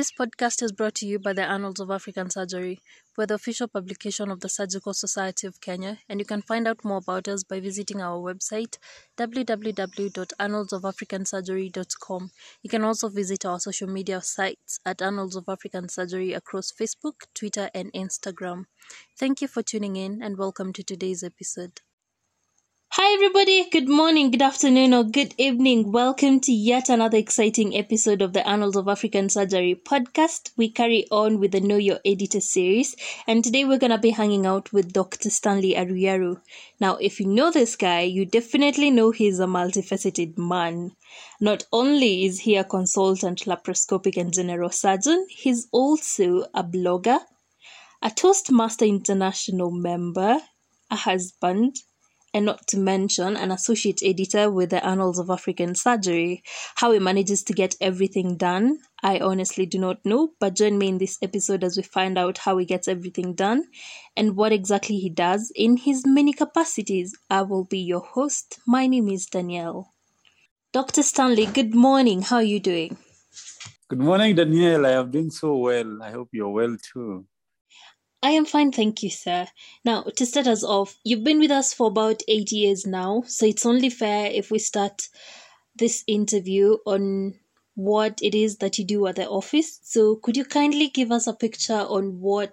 This podcast is brought to you by the Annals of African Surgery. We're the official publication of the Surgical Society of Kenya, and you can find out more about us by visiting our website www.annalsofafricansurgery.com. You can also visit our social media sites at Annals of African Surgery across Facebook, Twitter, and Instagram. Thank you for tuning in, and welcome to today's episode. Hi, everybody. Good morning, good afternoon, or good evening. Welcome to yet another exciting episode of the Annals of African Surgery podcast. We carry on with the Know Your Editor series, and today we're going to be hanging out with Dr. Stanley Aruyaru. Now, if you know this guy, you definitely know he's a multifaceted man. Not only is he a consultant laparoscopic and general surgeon, he's also a blogger, a Toastmaster International member, a husband, and not to mention an associate editor with the Annals of African Surgery. How he manages to get everything done, I honestly do not know, but join me in this episode as we find out how he gets everything done and what exactly he does in his many capacities. I will be your host. My name is Danielle. Dr. Stanley, good morning. How are you doing? Good morning, Danielle. I am doing so well. I hope you're well too. I am fine, thank you, sir. Now, to start us off, you've been with us for about eight years now, so it's only fair if we start this interview on what it is that you do at the office. So, could you kindly give us a picture on what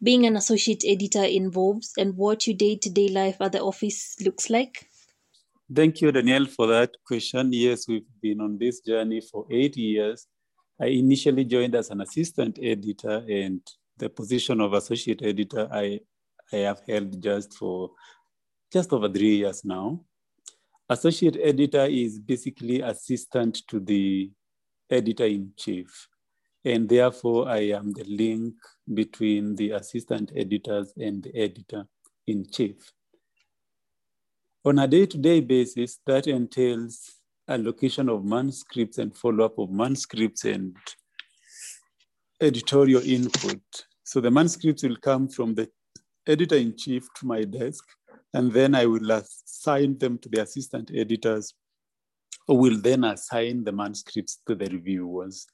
being an associate editor involves and what your day to day life at the office looks like? Thank you, Danielle, for that question. Yes, we've been on this journey for eight years. I initially joined as an assistant editor and the position of associate editor I, I have held just for just over three years now. Associate editor is basically assistant to the editor in chief. And therefore, I am the link between the assistant editors and the editor in chief. On a day to day basis, that entails allocation of manuscripts and follow up of manuscripts and editorial input. So the manuscripts will come from the editor in chief to my desk, and then I will assign them to the assistant editors, who will then assign the manuscripts to the reviewers.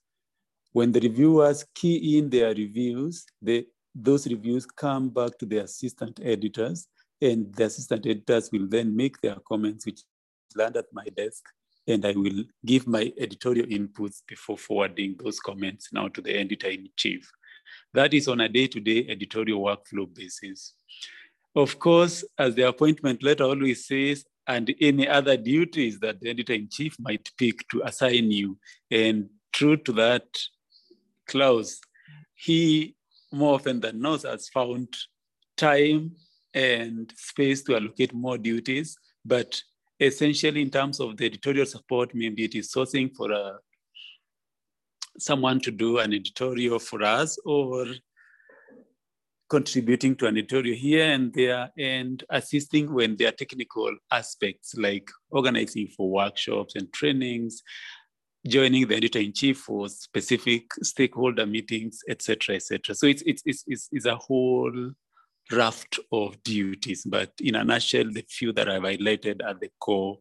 When the reviewers key in their reviews, they, those reviews come back to the assistant editors, and the assistant editors will then make their comments, which land at my desk, and I will give my editorial inputs before forwarding those comments now to the editor in chief. That is on a day to day editorial workflow basis. Of course, as the appointment letter always says, and any other duties that the editor in chief might pick to assign you. And true to that clause, he more often than not has found time and space to allocate more duties. But essentially, in terms of the editorial support, maybe it is sourcing for a someone to do an editorial for us or contributing to an editorial here and there and assisting when there are technical aspects like organizing for workshops and trainings joining the editor in chief for specific stakeholder meetings etc etc so it's it's it's it's a whole raft of duties but in a nutshell the few that i've highlighted are the core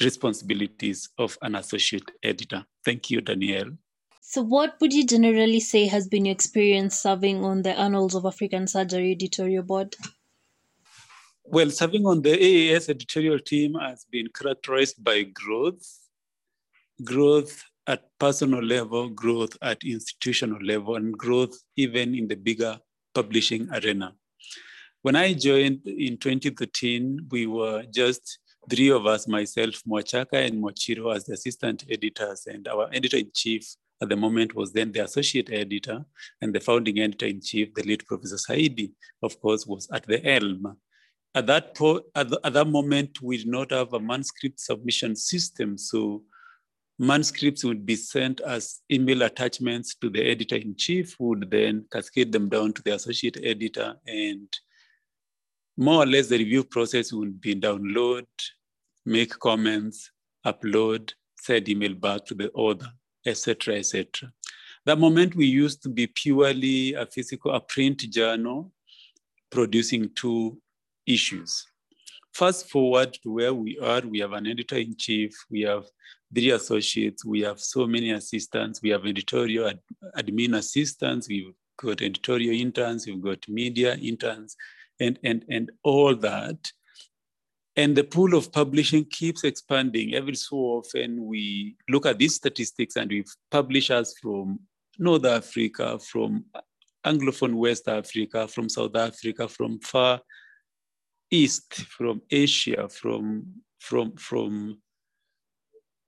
responsibilities of an associate editor. Thank you, Danielle. So, what would you generally say has been your experience serving on the Annals of African Surgery editorial board? Well, serving on the AAS editorial team has been characterized by growth, growth at personal level, growth at institutional level, and growth even in the bigger publishing arena. When I joined in 2013, we were just three of us, myself, Mwachaka and Mochiro as the assistant editors, and our editor-in-chief at the moment was then the associate editor, and the founding editor-in-chief, the late Professor Saidi, of course, was at the helm. At that, po- at, the, at that moment, we did not have a manuscript submission system, so manuscripts would be sent as email attachments to the editor-in-chief, who would then cascade them down to the associate editor, and more or less the review process would be download, make comments, upload, send email back to the author, etc., etc. The moment we used to be purely a physical, a print journal producing two issues. Fast forward to where we are, we have an editor in chief, we have three associates, we have so many assistants, we have editorial ad, admin assistants, we've got editorial interns, we've got media interns, and, and, and all that. And the pool of publishing keeps expanding. Every so often, we look at these statistics and we publish us from North Africa, from Anglophone West Africa, from South Africa, from far East, from Asia, from, from, from,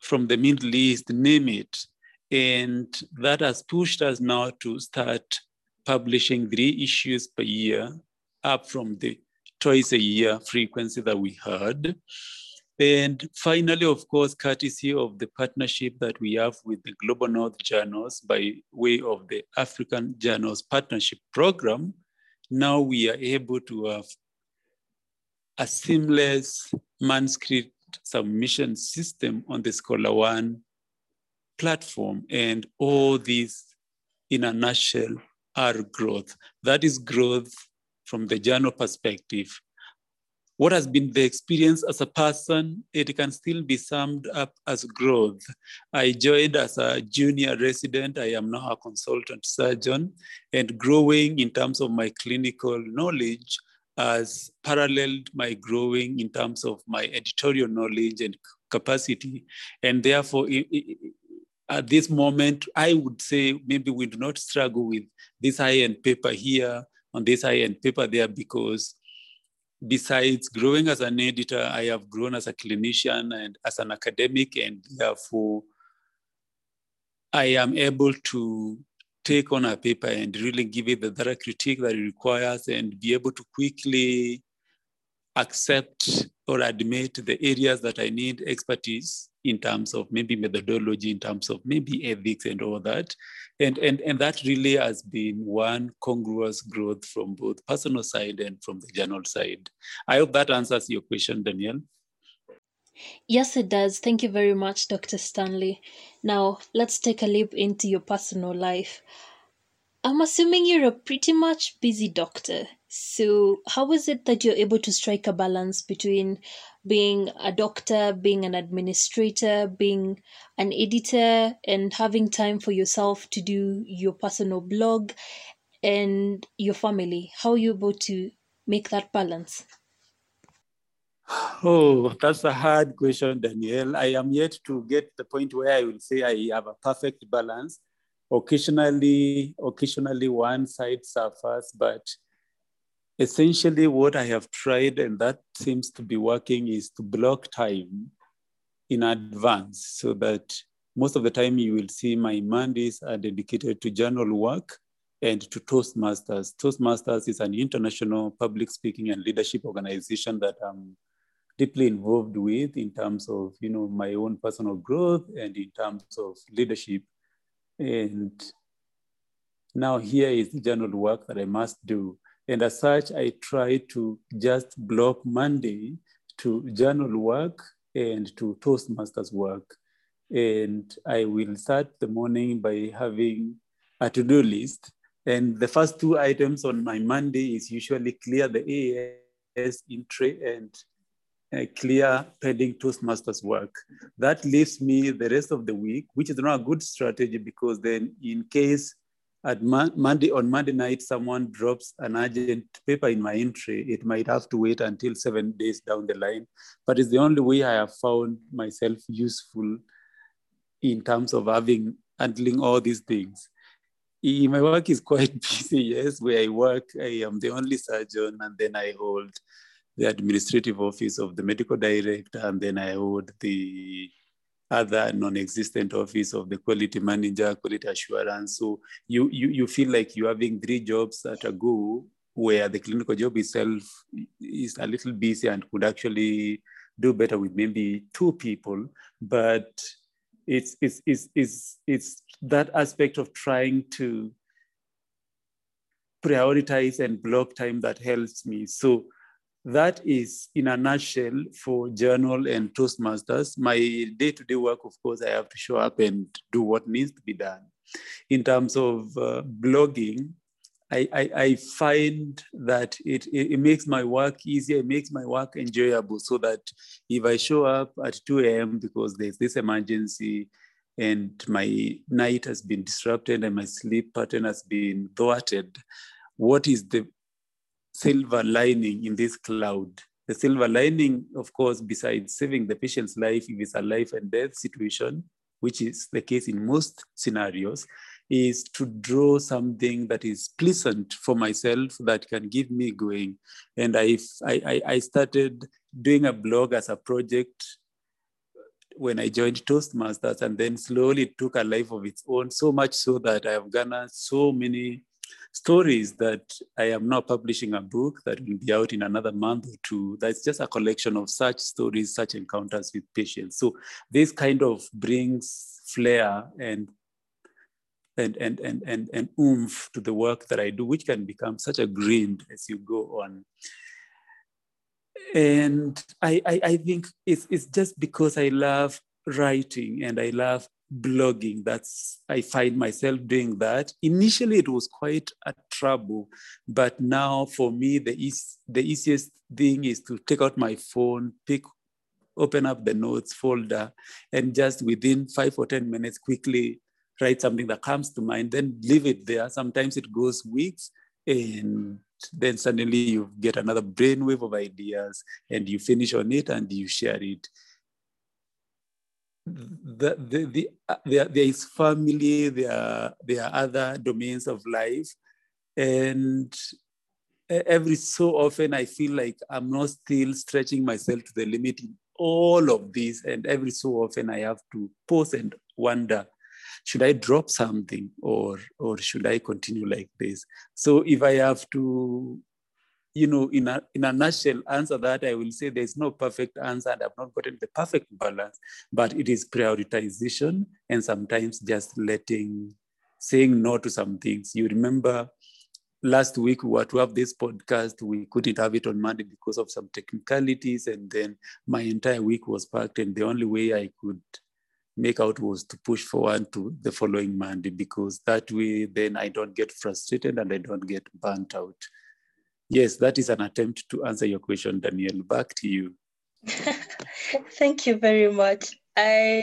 from the Middle East, name it. And that has pushed us now to start publishing three issues per year, up from the twice a year frequency that we had. And finally, of course, courtesy of the partnership that we have with the Global North Journals by way of the African Journals Partnership Program, now we are able to have a seamless manuscript submission system on the Scholar One platform. And all these, in a nutshell, are growth. That is growth from the journal perspective. What has been the experience as a person, it can still be summed up as growth. I joined as a junior resident. I am now a consultant surgeon and growing in terms of my clinical knowledge has paralleled my growing in terms of my editorial knowledge and capacity. And therefore, at this moment, I would say maybe we do not struggle with this high-end paper here, on this high-end paper there, because besides growing as an editor, I have grown as a clinician and as an academic, and therefore I am able to take on a paper and really give it the thorough critique that it requires and be able to quickly accept or admit the areas that I need expertise in terms of maybe methodology, in terms of maybe ethics and all that. And, and, and that really has been one congruous growth from both personal side and from the journal side. I hope that answers your question, Danielle. Yes, it does. Thank you very much, Dr. Stanley. Now, let's take a leap into your personal life. I'm assuming you're a pretty much busy doctor. So, how is it that you're able to strike a balance between being a doctor, being an administrator, being an editor, and having time for yourself to do your personal blog and your family? How are you able to make that balance? Oh, that's a hard question, Danielle. I am yet to get the point where I will say I have a perfect balance. Occasionally, occasionally one side suffers, but essentially what I have tried and that seems to be working is to block time in advance so that most of the time you will see my Mondays are dedicated to journal work and to Toastmasters. Toastmasters is an international public speaking and leadership organization that I'm deeply involved with in terms of you know my own personal growth and in terms of leadership. And now here is the general work that i must do. And as such i try to just block monday to journal work and to toastmasters work. And i will start the morning by having a to-do list. And the first two items on my monday is usually clear the aas in tray and clear pending Toastmasters work. That leaves me the rest of the week, which is not a good strategy because then in case at Monday on Monday night someone drops an urgent paper in my entry, it might have to wait until seven days down the line. But it's the only way I have found myself useful in terms of having handling all these things. My work is quite busy, yes, where I work, I am the only surgeon and then I hold the administrative office of the medical director, and then I hold the other non-existent office of the quality manager, quality assurance. So you, you, you feel like you're having three jobs at a go where the clinical job itself is a little busy and could actually do better with maybe two people. But it's, it's, it's, it's, it's that aspect of trying to prioritize and block time that helps me. So that is in a nutshell for journal and toastmasters my day-to-day work of course i have to show up and do what needs to be done in terms of uh, blogging I, I, I find that it, it, it makes my work easier, it makes my work enjoyable so that if I show up at 2 a.m. because there's this emergency and my night has been disrupted and my sleep pattern has been thwarted, what is the silver lining in this cloud? The silver lining, of course, besides saving the patient's life if it's a life and death situation, which is the case in most scenarios, is to draw something that is pleasant for myself that can give me going. And I, I, I started doing a blog as a project when I joined Toastmasters, and then slowly took a life of its own, so much so that I have garnered so many stories that I am now publishing a book that will be out in another month or two. That's just a collection of such stories, such encounters with patients. So this kind of brings flair and and and and and, and oomph to the work that I do, which can become such a grind as you go on. And I, I, I think it's, it's just because I love writing and I love blogging that's i find myself doing that initially it was quite a trouble but now for me the, the easiest thing is to take out my phone pick open up the notes folder and just within five or ten minutes quickly write something that comes to mind, then leave it there. Sometimes it goes weeks and then suddenly you get another brainwave of ideas and you finish on it and you share it. The, the, the, uh, there, there is family, there are, there are other domains of life. And every so often I feel like I'm not still stretching myself to the limit in all of this. And every so often I have to pause and wonder should I drop something or or should I continue like this? So if I have to, you know, in a in a nutshell, answer that, I will say there's no perfect answer and I've not gotten the perfect balance, but it is prioritization and sometimes just letting saying no to some things. You remember last week we were to have this podcast we couldn't have it on monday because of some technicalities and then my entire week was packed and the only way i could make out was to push forward to the following Monday because that way then I don't get frustrated and I don't get burnt out. Yes, that is an attempt to answer your question, Danielle. Back to you. Thank you very much. I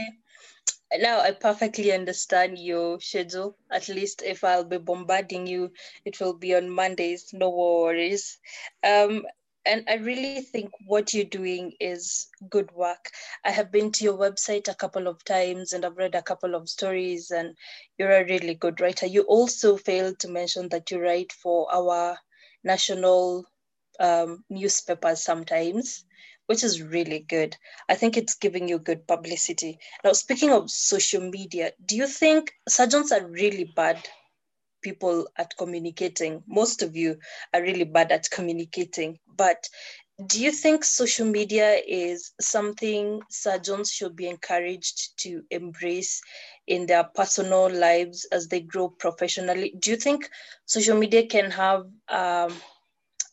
now I perfectly understand your schedule. At least if I'll be bombarding you, it will be on Mondays. No worries. Um, and I really think what you're doing is good work. I have been to your website a couple of times and I've read a couple of stories, and you're a really good writer. You also failed to mention that you write for our national um, newspapers sometimes, which is really good. I think it's giving you good publicity. Now, speaking of social media, do you think surgeons are really bad people at communicating. Most of you are really bad at communicating. But do you think social media is something surgeons should be encouraged to embrace in their personal lives as they grow professionally? Do you think social media can have um,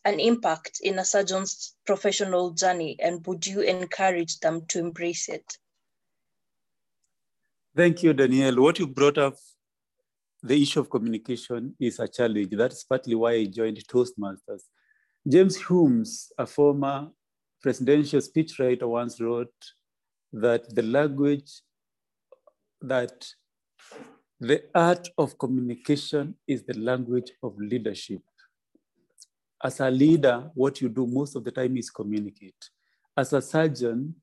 an impact in a surgeon's professional journey? And would you encourage them to embrace it? Thank you, Danielle. What you brought up the issue of communication is a challenge. That's partly why I joined Toastmasters. James Humes, a former presidential speechwriter, once wrote that the language, that the art of communication is the language of leadership. As a leader, what you do most of the time is communicate. As a surgeon,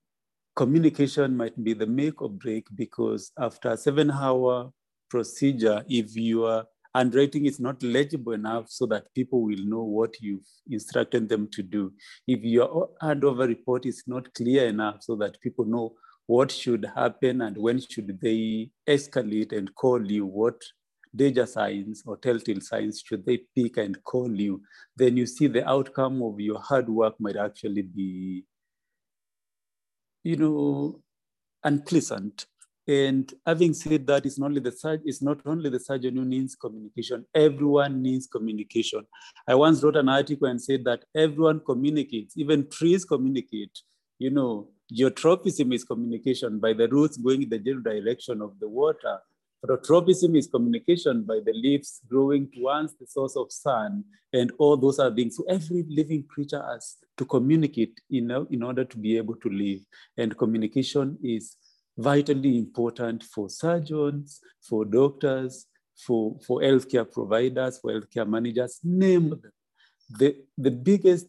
communication might be the make or break because after a seven hour procedure if your handwriting is not legible enough so that people will know what you've instructed them to do. If your handover report is not clear enough so that people know what should happen and when should they escalate and call you, what danger signs or telltale signs should they pick and call you, then you see the outcome of your hard work might actually be, you know, unpleasant. And having said that, it's not only the it's not only the surgeon who needs communication. Everyone needs communication. I once wrote an article and said that everyone communicates. Even trees communicate. You know, geotropism is communication by the roots going in the general direction of the water Phototropism is communication by the leaves growing towards the source of sun, and all those are things. So every living creature has to communicate in order to be able to live. And communication is vitally important for surgeons, for doctors, for, for healthcare providers, for healthcare managers, name them. The, the biggest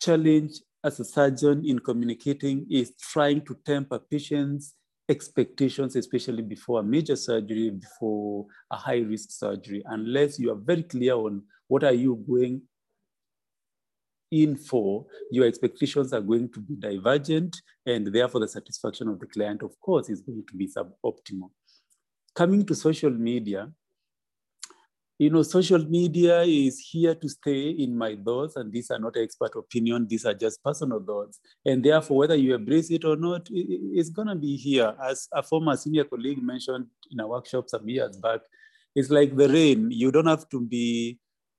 challenge as a surgeon in communicating is trying to temper patients' expectations, especially before a major surgery, before a high risk surgery, unless you are very clear on what are you going in for, your expectations are going to be divergent, and therefore the satisfaction of the client, of course, is going to be suboptimal. Coming to social media, you know, social media is here to stay in my thoughts, and these are not expert opinion, these are just personal thoughts. And therefore, whether you embrace it or not, it's gonna be here. As a former senior colleague mentioned in a workshop some years back, it's like the rain. You don't have to be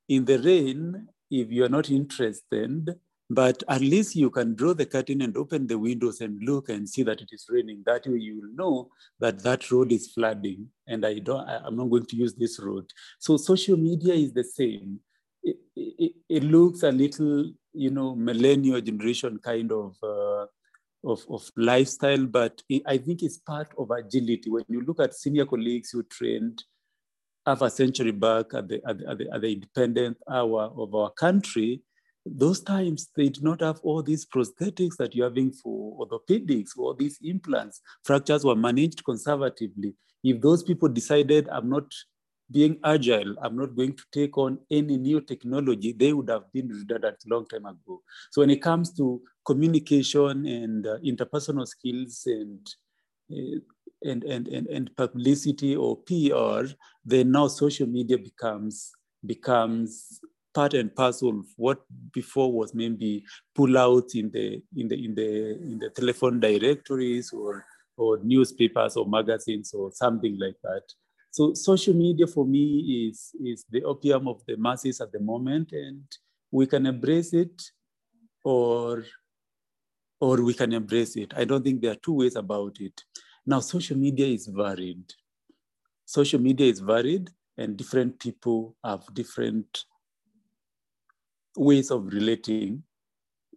in the rain if you're not interested, but at least you can draw the curtain and open the windows and look and see that it is raining. That way you will know that that road is flooding and I don't, I, am not going to use this road. So social media is the same. It, it, it looks a little, you know, millennial generation kind of, uh, of, of lifestyle, but it, I think it's part of agility. When you look at senior colleagues who trained half a century back at the, at the, at the, at the independent hour of our country, those times they did not have all these prosthetics that you're having for orthopedics, all these implants. Fractures were managed conservatively. If those people decided, I'm not being agile, I'm not going to take on any new technology, they would have been redundant a long time ago. So when it comes to communication and uh, interpersonal skills and uh, and, and, and, and publicity or PR, then now social media becomes becomes part and parcel of what before was maybe pull out in the in the in the in the telephone directories or or newspapers or magazines or something like that. So social media for me is is the opium of the masses at the moment, and we can embrace it or or we can embrace it. I don't think there are two ways about it. Now, social media is varied. Social media is varied, and different people have different ways of relating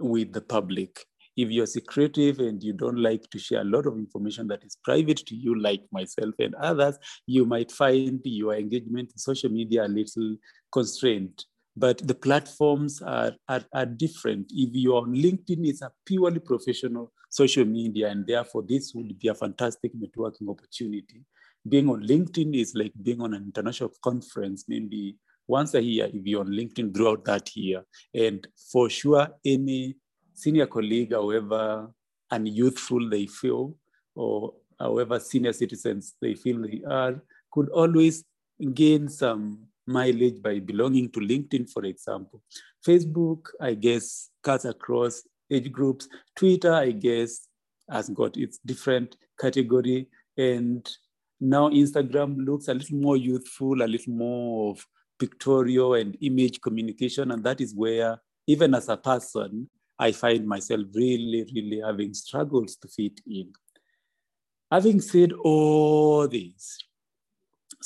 with the public. If you're secretive and you don't like to share a lot of information that is private to you, like myself and others, you might find your engagement in social media a little constrained. But the platforms are, are, are different. If you're on LinkedIn, it's a purely professional social media, and therefore this would be a fantastic networking opportunity. Being on LinkedIn is like being on an international conference, maybe once a year if you're on LinkedIn throughout that year. And for sure, any senior colleague, however unyouthful they feel, or however senior citizens they feel they are, could always gain some mileage by belonging to LinkedIn, for example. Facebook, I guess, cuts across age groups. Twitter, I guess, has got its different category. And now Instagram looks a little more youthful, a little more of pictorial and image communication. And that is where, even as a person, I find myself really, really having struggles to fit in. Having said all this,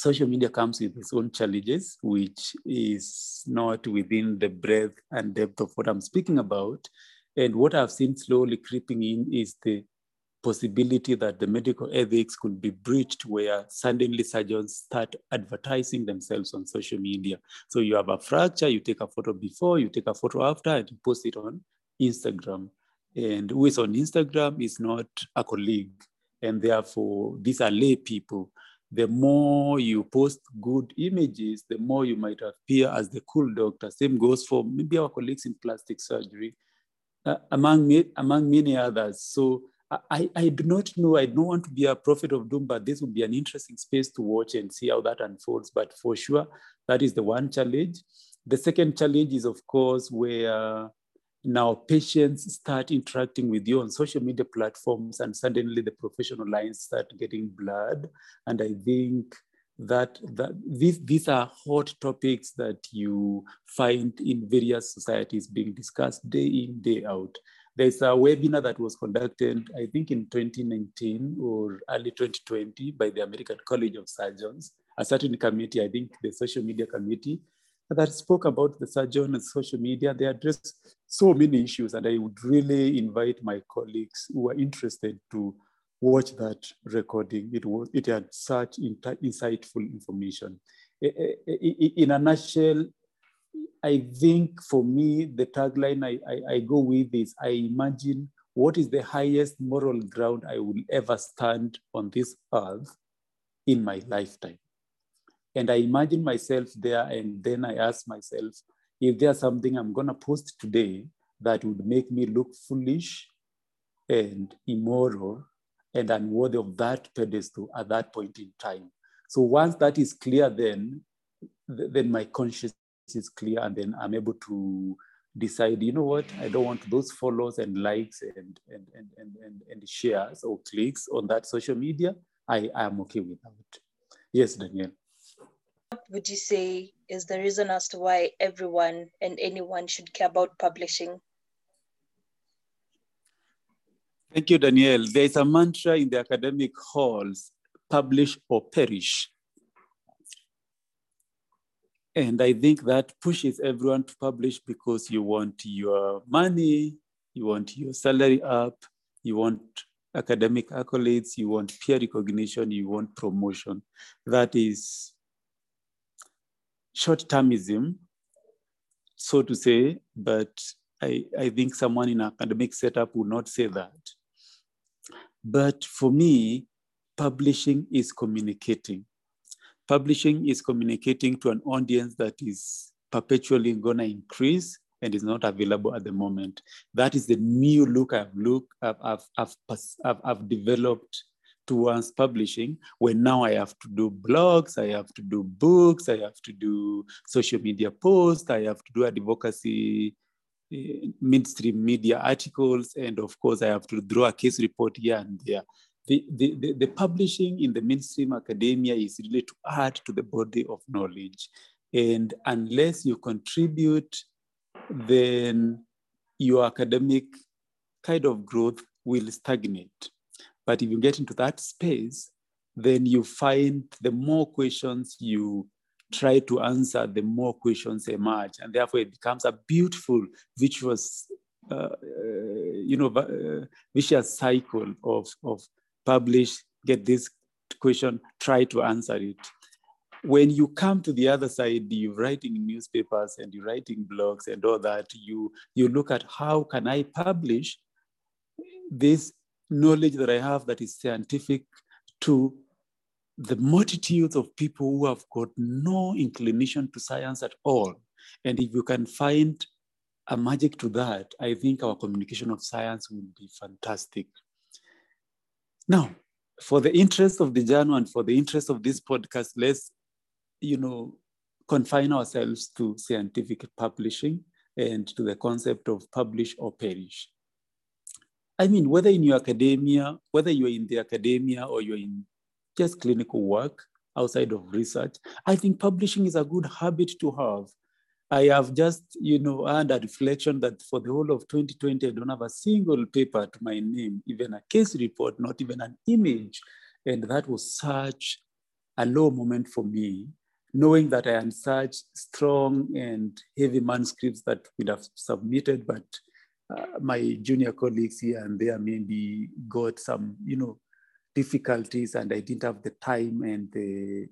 social media comes with its own challenges, which is not within the breadth and depth of what I'm speaking about. And what I've seen slowly creeping in is the possibility that the medical ethics could be breached where suddenly surgeons start advertising themselves on social media. So you have a fracture, you take a photo before, you take a photo after, and you post it on Instagram. And who is on Instagram is not a colleague. And therefore, these are lay people. The more you post good images, the more you might appear as the cool doctor. Same goes for maybe our colleagues in plastic surgery, uh, among, among many others. So I, I do not know, I don't want to be a prophet of doom, but this would be an interesting space to watch and see how that unfolds. But for sure, that is the one challenge. The second challenge is, of course, where now patients start interacting with you on social media platforms and suddenly the professional lines start getting blurred. And I think that, that these, these are hot topics that you find in various societies being discussed day in, day out. There's a webinar that was conducted, I think in 2019 or early 2020 by the American College of Surgeons, a certain committee, I think the social media committee, that spoke about the surgeon and social media. They addressed so many issues, and I would really invite my colleagues who are interested to watch that recording. It was it had such insightful information. In a nutshell, I think for me, the tagline I, I, I, go with is I imagine what is the highest moral ground I will ever stand on this earth in my lifetime. And I imagine myself there, and then I ask myself, if there's something I'm gonna post today that would make me look foolish and immoral and unworthy of that pedestal at that point in time. So once that is clear, then then my conscience is clear, and then I'm able to decide, you know what, I don't want those follows and likes and and and and, and, and shares or clicks on that social media. I am okay with that. Yes, Danielle. What would you say is the reason as to why everyone and anyone should care about publishing? Thank you, Danielle. There's a mantra in the academic halls publish or perish. And I think that pushes everyone to publish because you want your money, you want your salary up, you want academic accolades, you want peer recognition, you want promotion. That is short-termism, so to say, but I, I think someone in an academic setup would not say that. But for me, publishing is communicating. Publishing is communicating to an audience that is perpetually going to increase and is not available at the moment. That is the new look I've I've, I've, I've, I've, I've developed towards publishing when now I have to do blogs, I have to do books, I have to do social media posts, I have to do advocacy uh, mainstream media articles, and of course I have to draw a case report here and there. The, the, the, the publishing in the mainstream academia is really to add to the body of knowledge. And unless you contribute, then your academic kind of growth will stagnate. But if you get into that space, then you find the more questions you try to answer, the more questions emerge. And therefore, it becomes a beautiful, vicious, uh, uh, you know, uh, vicious cycle of, of publish, get this question, try to answer it. When you come to the other side, you're writing newspapers and you're writing blogs and all that, you, you look at how can I publish this knowledge that I have that is scientific to the multitudes of people who have got no inclination to science at all. And if you can find a magic to that, I think our communication of science will be fantastic. Now, for the interest of the journal and for the interest of this podcast, let's, you know, confine ourselves to scientific publishing and to the concept of publish or perish. I mean, whether in your academia, whether you're in the academia or you're in just clinical work outside of research, I think publishing is a good habit to have. I have just, you know, had a reflection that for the whole of 2020, I don't have a single paper to my name, even a case report, not even an image. And that was such a low moment for me, knowing that I had such strong and heavy manuscripts that we'd have submitted, but uh, my junior colleagues here and there maybe got some, you know, difficulties and I didn't have the time and the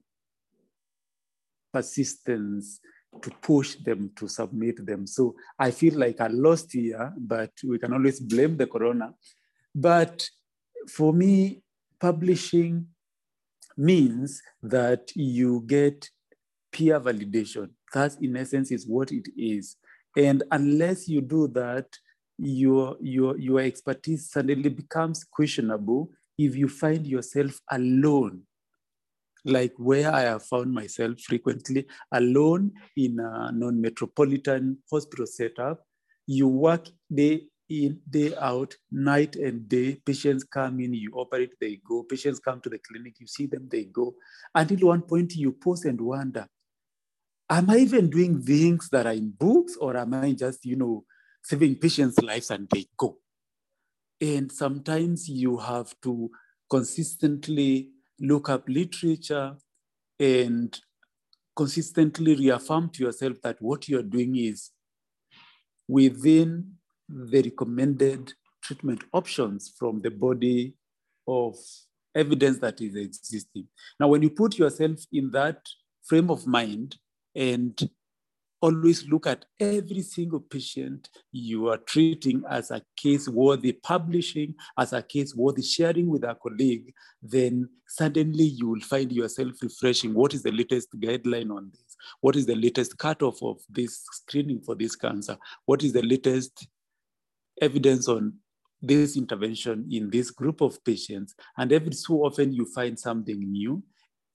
persistence to push them to submit them. So I feel like I lost here, but we can always blame the corona. But for me, publishing means that you get peer validation. That, in essence, is what it is. And unless you do that, your, your, your expertise suddenly becomes questionable if you find yourself alone, like where I have found myself frequently alone in a non metropolitan hospital setup. You work day in, day out, night and day. Patients come in, you operate, they go. Patients come to the clinic, you see them, they go. Until one point, you pause and wonder Am I even doing things that are in books, or am I just, you know, saving patients' lives and they go. And sometimes you have to consistently look up literature and consistently reaffirm to yourself that what you're doing is within the recommended treatment options from the body of evidence that is existing. Now, when you put yourself in that frame of mind and always look at every single patient you are treating as a case worthy publishing, as a case worthy sharing with a colleague, then suddenly you will find yourself refreshing. What is the latest guideline on this? What is the latest cutoff of this screening for this cancer? What is the latest evidence on this intervention in this group of patients? And every so often you find something new.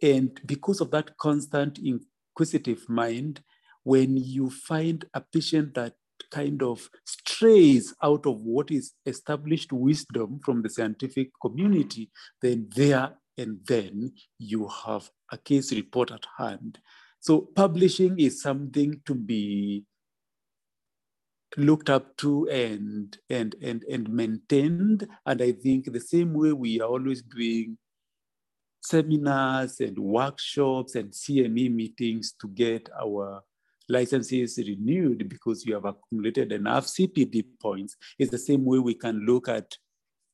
And because of that constant inquisitive mind, when you find a patient that kind of strays out of what is established wisdom from the scientific community, then there and then you have a case report at hand. So publishing is something to be looked up to and and and and maintained. And I think the same way we are always doing seminars and workshops and CME meetings to get our licenses renewed because you have accumulated enough CPD points. It's the same way we can look at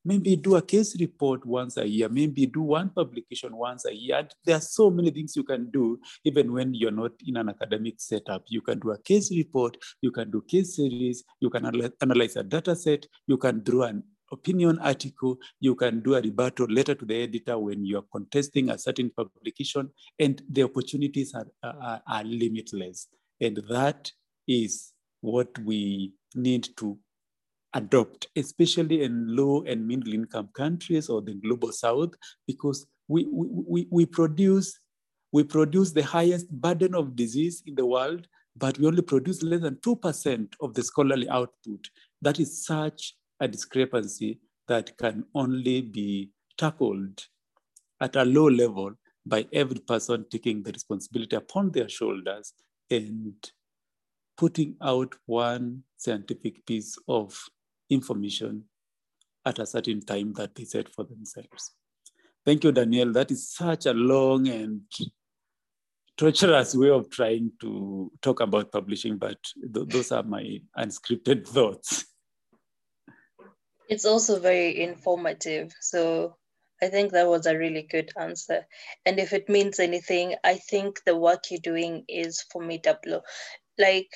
maybe do a case report once a year, maybe do one publication once a year. There are so many things you can do, even when you're not in an academic setup. You can do a case report, you can do case series, you can analyze a data set, you can draw an opinion article, you can do a rebuttal letter to the editor when you're contesting a certain publication, and the opportunities are, are, are limitless. And that is what we need to adopt, especially in low and middle income countries or the global south, because we, we, we, produce, we produce the highest burden of disease in the world, but we only produce less than 2% of the scholarly output. That is such a discrepancy that can only be tackled at a low level by every person taking the responsibility upon their shoulders and putting out one scientific piece of information at a certain time that they set for themselves. Thank you, Danielle. That is such a long and treacherous way of trying to talk about publishing, but th those are my unscripted thoughts. It's also very informative. So I think that was a really good answer. And if it means anything, I think the work you're doing is formidable. Like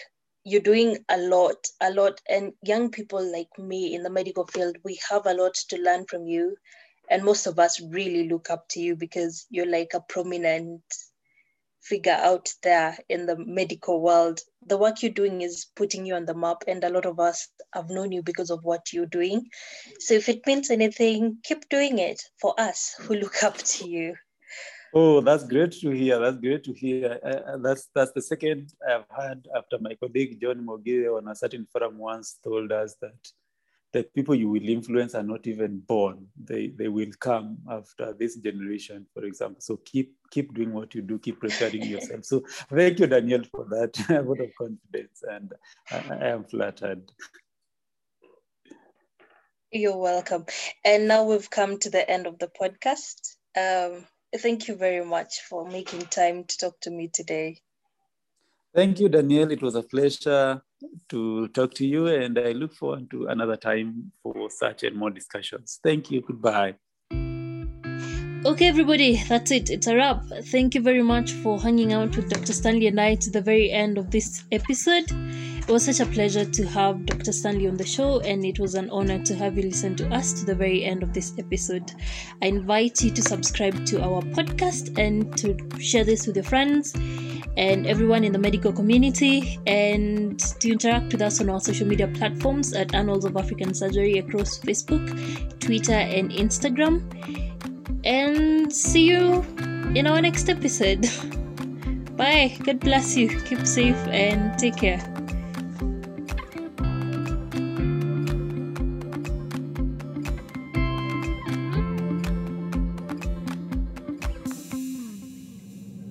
you're doing a lot, a lot. And young people like me in the medical field, we have a lot to learn from you. And most of us really look up to you because you're like a prominent figure out there in the medical world. The work you're doing is putting you on the map, and a lot of us have known you because of what you're doing. So if it means anything, keep doing it for us who look up to you. Oh, that's great to hear. That's great to hear. Uh, that's that's the second I've had after my colleague John Mogire on a certain forum once told us that the people you will influence are not even born. They they will come after this generation, for example. So keep keep doing what you do, keep preparing yourself. So thank you, Daniel, for that vote of confidence, and I, I am flattered. You're welcome. And now we've come to the end of the podcast. Um, thank you very much for making time to talk to me today. Thank you, Danielle. It was a pleasure to talk to you, and I look forward to another time for such and more discussions. Thank you. Goodbye. Okay, everybody, that's it. It's a wrap. Thank you very much for hanging out with Dr. Stanley and I to the very end of this episode. It was such a pleasure to have Dr. Stanley on the show, and it was an honor to have you listen to us to the very end of this episode. I invite you to subscribe to our podcast and to share this with your friends and everyone in the medical community, and to interact with us on our social media platforms at Annals of African Surgery across Facebook, Twitter, and Instagram. And see you in our next episode. Bye. God bless you. Keep safe and take care.